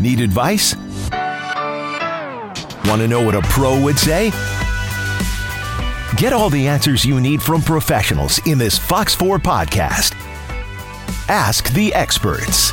Need advice? Want to know what a pro would say? Get all the answers you need from professionals in this Fox 4 podcast. Ask the experts.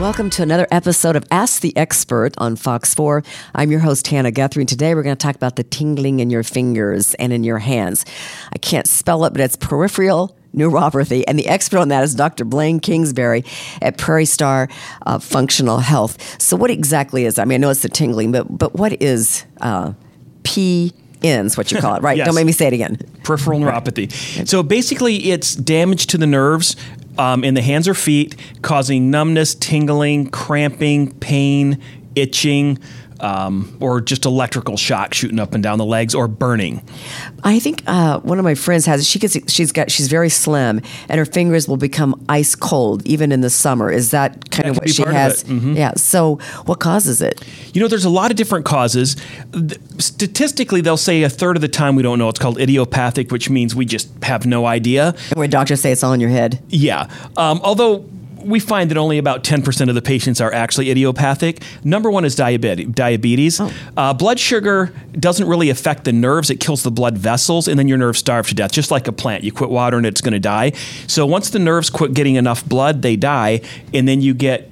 Welcome to another episode of Ask the Expert on Fox 4. I'm your host, Hannah Guthrie, and today we're going to talk about the tingling in your fingers and in your hands. I can't spell it, but it's peripheral neuropathy. And the expert on that is Dr. Blaine Kingsbury at Prairie Star uh, Functional Health. So, what exactly is, I mean, I know it's the tingling, but, but what is uh, P? What you call it, right? Yes. Don't make me say it again. Peripheral neuropathy. So basically, it's damage to the nerves um, in the hands or feet, causing numbness, tingling, cramping, pain, itching. Um, or just electrical shock shooting up and down the legs, or burning. I think uh, one of my friends has. She gets. She's got. She's very slim, and her fingers will become ice cold even in the summer. Is that kind That of what she has? Mhm. Yeah. So, what causes it? You know, there's a lot of different causes. Statistically, they'll say a third of the time we don't know. It's called idiopathic, which means we just have no idea. And where doctors say it's all in your head. Yeah. Um, although we find that only about 10% of the patients are actually idiopathic. Number one is diabetes. diabetes. Uh, blood sugar doesn't really affect the nerves, it kills the blood vessels, and then your nerves starve to death, just like a plant. You quit watering, it's going to die. So once the nerves quit getting enough blood, they die, and then you get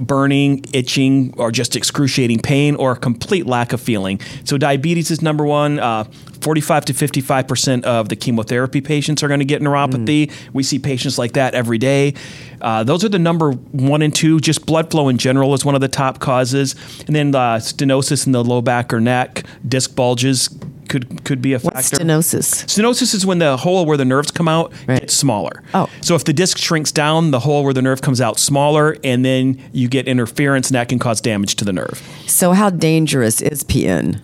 burning, itching, or just excruciating pain, or a complete lack of feeling. So diabetes is number one. Uh, 45 to 55 percent of the chemotherapy patients are going to get neuropathy. We see patients like that every day. Uh, those are the number one and two. Just blood flow in general is one of the top causes, and then uh, stenosis in the low back or neck, disc bulges could could be a What's stenosis? Stenosis is when the hole where the nerves come out Right. gets smaller. Oh. So if the disc shrinks down, the hole where the nerve comes out smaller, and then you get interference, and that can cause damage to the nerve. So, how dangerous is PN?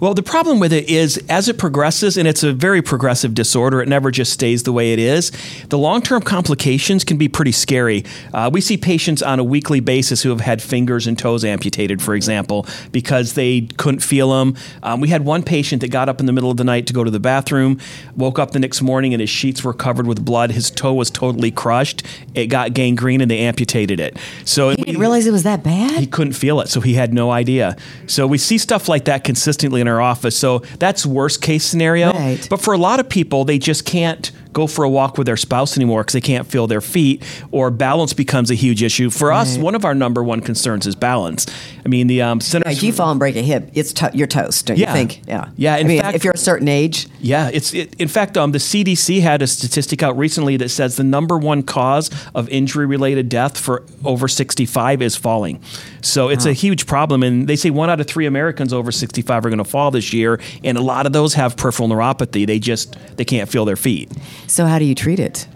Well, the problem with it is as it progresses, and it's a very progressive disorder, it never just stays the way it is. The long term complications can be pretty scary. Uh, we see patients on a weekly basis who have had fingers and toes amputated, for example, because they couldn't feel them. Um, we had one patient that got up in the middle of the night to go to the bathroom, woke up the next morning, and his sheets were covered with blood. His toe was totally crushed. It got gangrene, and they amputated it. So He didn't realize it was that bad. he couldn't feel it, so he had no idea. So we see stuff like that consistently in our office. So that's worst case scenario. Right. But for a lot of people, they just can't go for a walk with their spouse anymore because they can't feel their feet, or balance becomes a huge issue. For us, one of our number one concerns is balance. I mean, the um, Centers. Like you fall and break a hip, it's to- you're toast, don't Yeah. you think? Yeah. Yeah, I mean, fact- if you're a certain age, Yeah, it's it, in fact um, the CDC had a statistic out recently that says the number one cause of injury-related death for over 65 is falling. So it's a huge problem, and they say one out of three Americans over 65 are going to fall this year, and a lot of those have peripheral neuropathy. They just they can't feel their feet. So how do you treat it?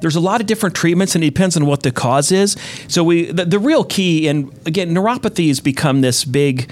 There's a lot of different treatments, and it depends on what the cause is. So we the, the real key, and again, neuropathy has become this big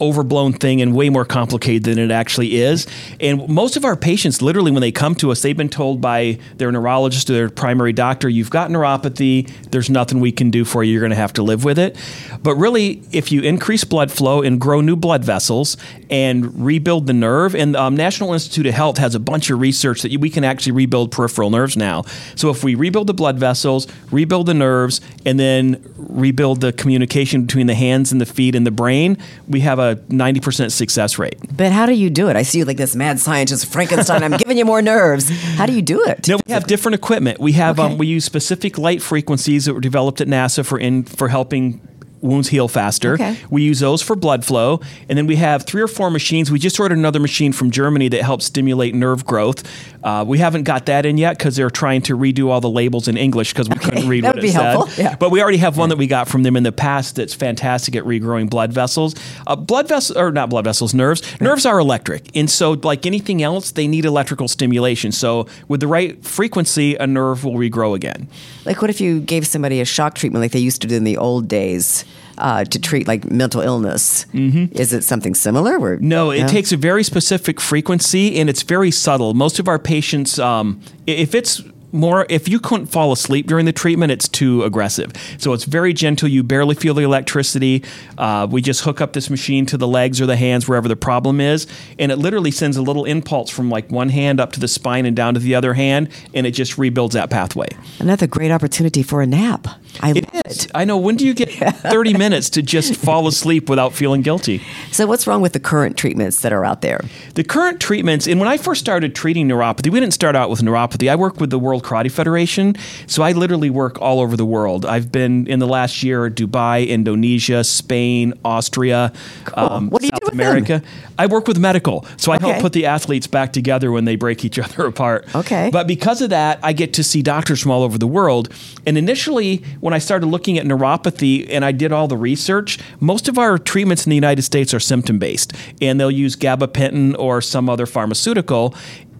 overblown thing and way more complicated than it actually is. And most of our patients, literally, when they come to us, they've been told by their neurologist or their primary doctor, "You've got neuropathy. There's nothing we can do for you. You're going to have to live with it." But really, if you increase blood flow and grow new blood vessels and rebuild the nerve, and um, National Institute of Health has a bunch of research that we can actually rebuild peripheral nerves now. So if we rebuild the blood vessels, rebuild the nerves, and then rebuild the communication between the hands and the feet and the brain, we have a 90% success rate. But how do you do it? I see you like this mad scientist, Frankenstein. I'm giving you more nerves. How do you do it? No, we have different equipment. We have Okay. um, we use specific light frequencies that were developed at NASA for in for helping wounds heal faster. Okay. We use those for blood flow, and then we have three or four machines. We just ordered another machine from Germany that helps stimulate nerve growth. Uh, we haven't got that in yet because they're trying to redo all the labels in English because we couldn't read that what it be said. helpful. Yeah. But we already have one that we got from them in the past that's fantastic at regrowing blood vessels. Uh, blood vessels, or not blood vessels, nerves. Nerves are electric. And so, like anything else, they need electrical stimulation. So, with the right frequency, a nerve will regrow again. Like, what if you gave somebody a shock treatment like they used to do in the old days? Uh, to treat like mental illness. Mm-hmm. Is it something similar? Or, no, it takes a very specific frequency and it's very subtle. Most of our patients, um, if it's more if you couldn't fall asleep during the treatment it's too aggressive so it's very gentle you barely feel the electricity uh, we just hook up this machine to the legs or the hands wherever the problem is and it literally sends a little impulse from like one hand up to the spine and down to the other hand and it just rebuilds that pathway another great opportunity for a nap I it love is. it. I know. When do you get 30 minutes to just fall asleep without feeling guilty? So, what's wrong with the current treatments that are out there? The current treatments, and when I first started treating neuropathy, we didn't start out with neuropathy. I work with the World Karate Federation, so I literally work all over the world. I've been in the last year Dubai, Indonesia, Spain, Austria, cool. um, what do you South America. Them? I work with medical, so I okay. help put the athletes back together when they break each other apart. Okay. But because of that, I get to see doctors from all over the world. And initially, when I started looking at neuropathy and I did all the research, most of our treatments in the United States are symptom based, and they'll use gabapentin or some other pharmaceutical.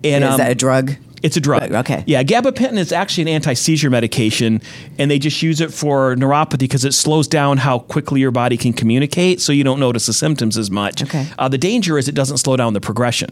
And, is um, that a drug? It's a drug. Okay. Yeah, gabapentin is actually an anti-seizure medication, and they just use it for neuropathy because it slows down how quickly your body can communicate, so you don't notice the symptoms as much. Okay. Uh, the danger is it doesn't slow down the progression,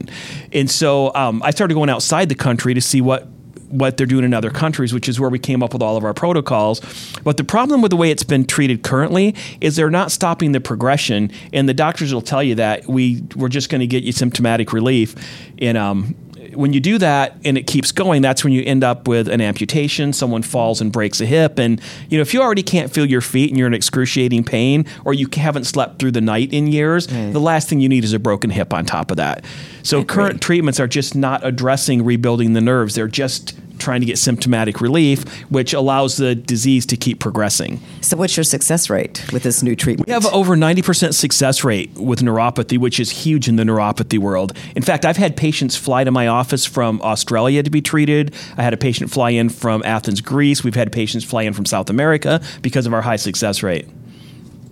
and so um, I started going outside the country to see what what they're doing in other countries, which is where we came up with all of our protocols. But the problem with the way it's been treated currently is they're not stopping the progression, and the doctors will tell you that we we're just going to get you symptomatic relief, and um, when you do that and it keeps going, that's when you end up with an amputation. Someone falls and breaks a hip, and you know if you already can't feel your feet and you're in excruciating pain, or you haven't slept through the night in years, right. the last thing you need is a broken hip on top of that. So current treatments are just not addressing rebuilding the nerves; they're just trying to get symptomatic relief, which allows the disease to keep progressing. So, what's your success rate with this new treatment? We have over 90% success rate with neuropathy, which is huge in the neuropathy world. In fact, I've had patients fly to my office from Australia to be treated. I had a patient fly in from Athens, Greece. We've had patients fly in from South America because of our high success rate.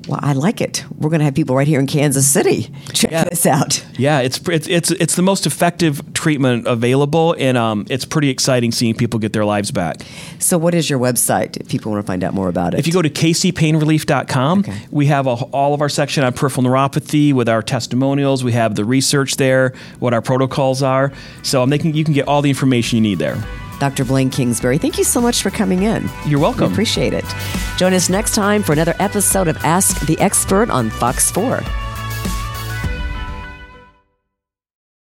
Well, I like it. We're going to have people right here in Kansas City check yeah. this out. Yeah, it's it's it's it's the most effective treatment available, and um, it's pretty exciting seeing people get their lives back. So, what is your website if people want to find out more about it? If you go to kcpainrelief.com, okay. we have a, all of our section on peripheral neuropathy with our testimonials. We have the research there, what our protocols are. So, I'm making you can get all the information you need there. Dr. Blaine Kingsbury, thank you so much for coming in. You're welcome. We appreciate it. Join us next time for another episode of Ask the Expert on Fox 4.